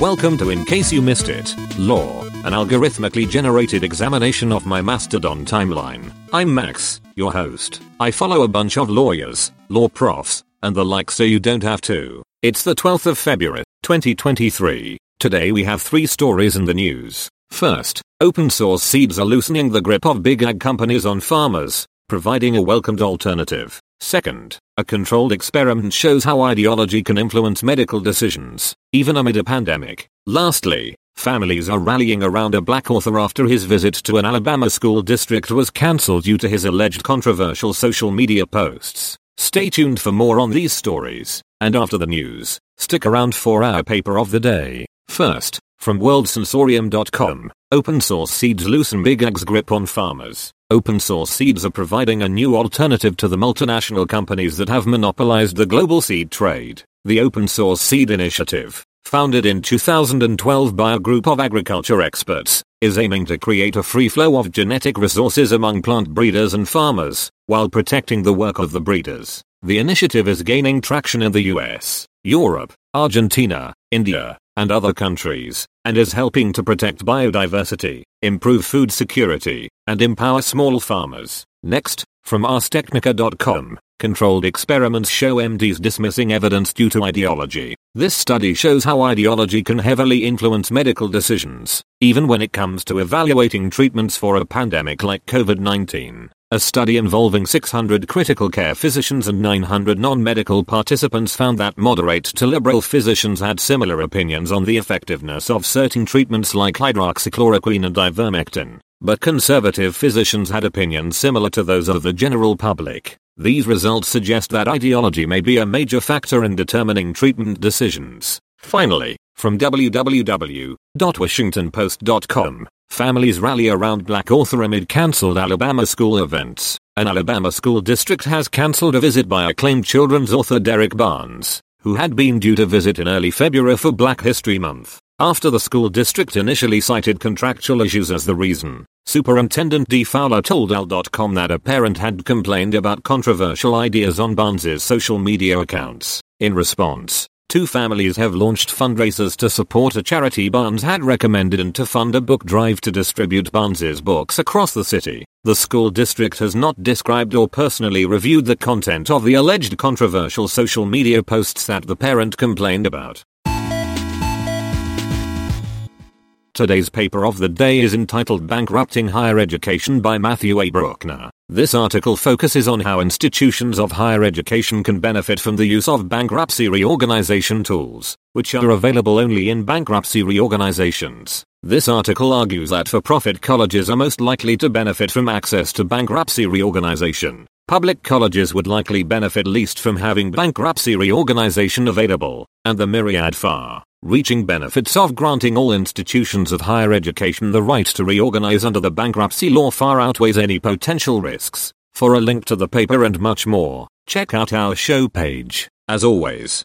Welcome to In Case You Missed It, Law, an algorithmically generated examination of my Mastodon timeline. I'm Max, your host. I follow a bunch of lawyers, law profs, and the like so you don't have to. It's the 12th of February, 2023. Today we have three stories in the news. First, open source seeds are loosening the grip of big ag companies on farmers, providing a welcomed alternative. Second, a controlled experiment shows how ideology can influence medical decisions, even amid a pandemic. Lastly, families are rallying around a black author after his visit to an Alabama school district was cancelled due to his alleged controversial social media posts. Stay tuned for more on these stories, and after the news, stick around for our paper of the day. First, from worldsensorium.com, open source seeds loosen big ag's grip on farmers. Open source seeds are providing a new alternative to the multinational companies that have monopolized the global seed trade. The Open Source Seed Initiative, founded in 2012 by a group of agriculture experts, is aiming to create a free flow of genetic resources among plant breeders and farmers, while protecting the work of the breeders. The initiative is gaining traction in the US, Europe, Argentina, India, and other countries, and is helping to protect biodiversity, improve food security, and empower small farmers. Next, from ArsTechnica.com, controlled experiments show MDs dismissing evidence due to ideology. This study shows how ideology can heavily influence medical decisions, even when it comes to evaluating treatments for a pandemic like COVID-19. A study involving 600 critical care physicians and 900 non-medical participants found that moderate to liberal physicians had similar opinions on the effectiveness of certain treatments like hydroxychloroquine and ivermectin, but conservative physicians had opinions similar to those of the general public. These results suggest that ideology may be a major factor in determining treatment decisions. Finally, from www.washingtonpost.com, families rally around black author amid cancelled Alabama school events. An Alabama school district has cancelled a visit by acclaimed children's author Derrick Barnes, who had been due to visit in early February for Black History Month. After the school district initially cited contractual issues as the reason, Superintendent D. Fowler told AL.com that a parent had complained about controversial ideas on Barnes's social media accounts. In response, Two families have launched fundraisers to support a charity Barnes had recommended and to fund a book drive to distribute Barnes's books across the city. The school district has not described or personally reviewed the content of the alleged controversial social media posts that the parent complained about. Today's paper of the day is entitled Bankrupting Higher Education by Matthew A. Bruckner. This article focuses on how institutions of higher education can benefit from the use of bankruptcy reorganization tools, which are available only in bankruptcy reorganizations. This article argues that for-profit colleges are most likely to benefit from access to bankruptcy reorganization. Public colleges would likely benefit least from having bankruptcy reorganization available, and the myriad far reaching benefits of granting all institutions of higher education the right to reorganize under the bankruptcy law far outweighs any potential risks. For a link to the paper and much more, check out our show page. As always,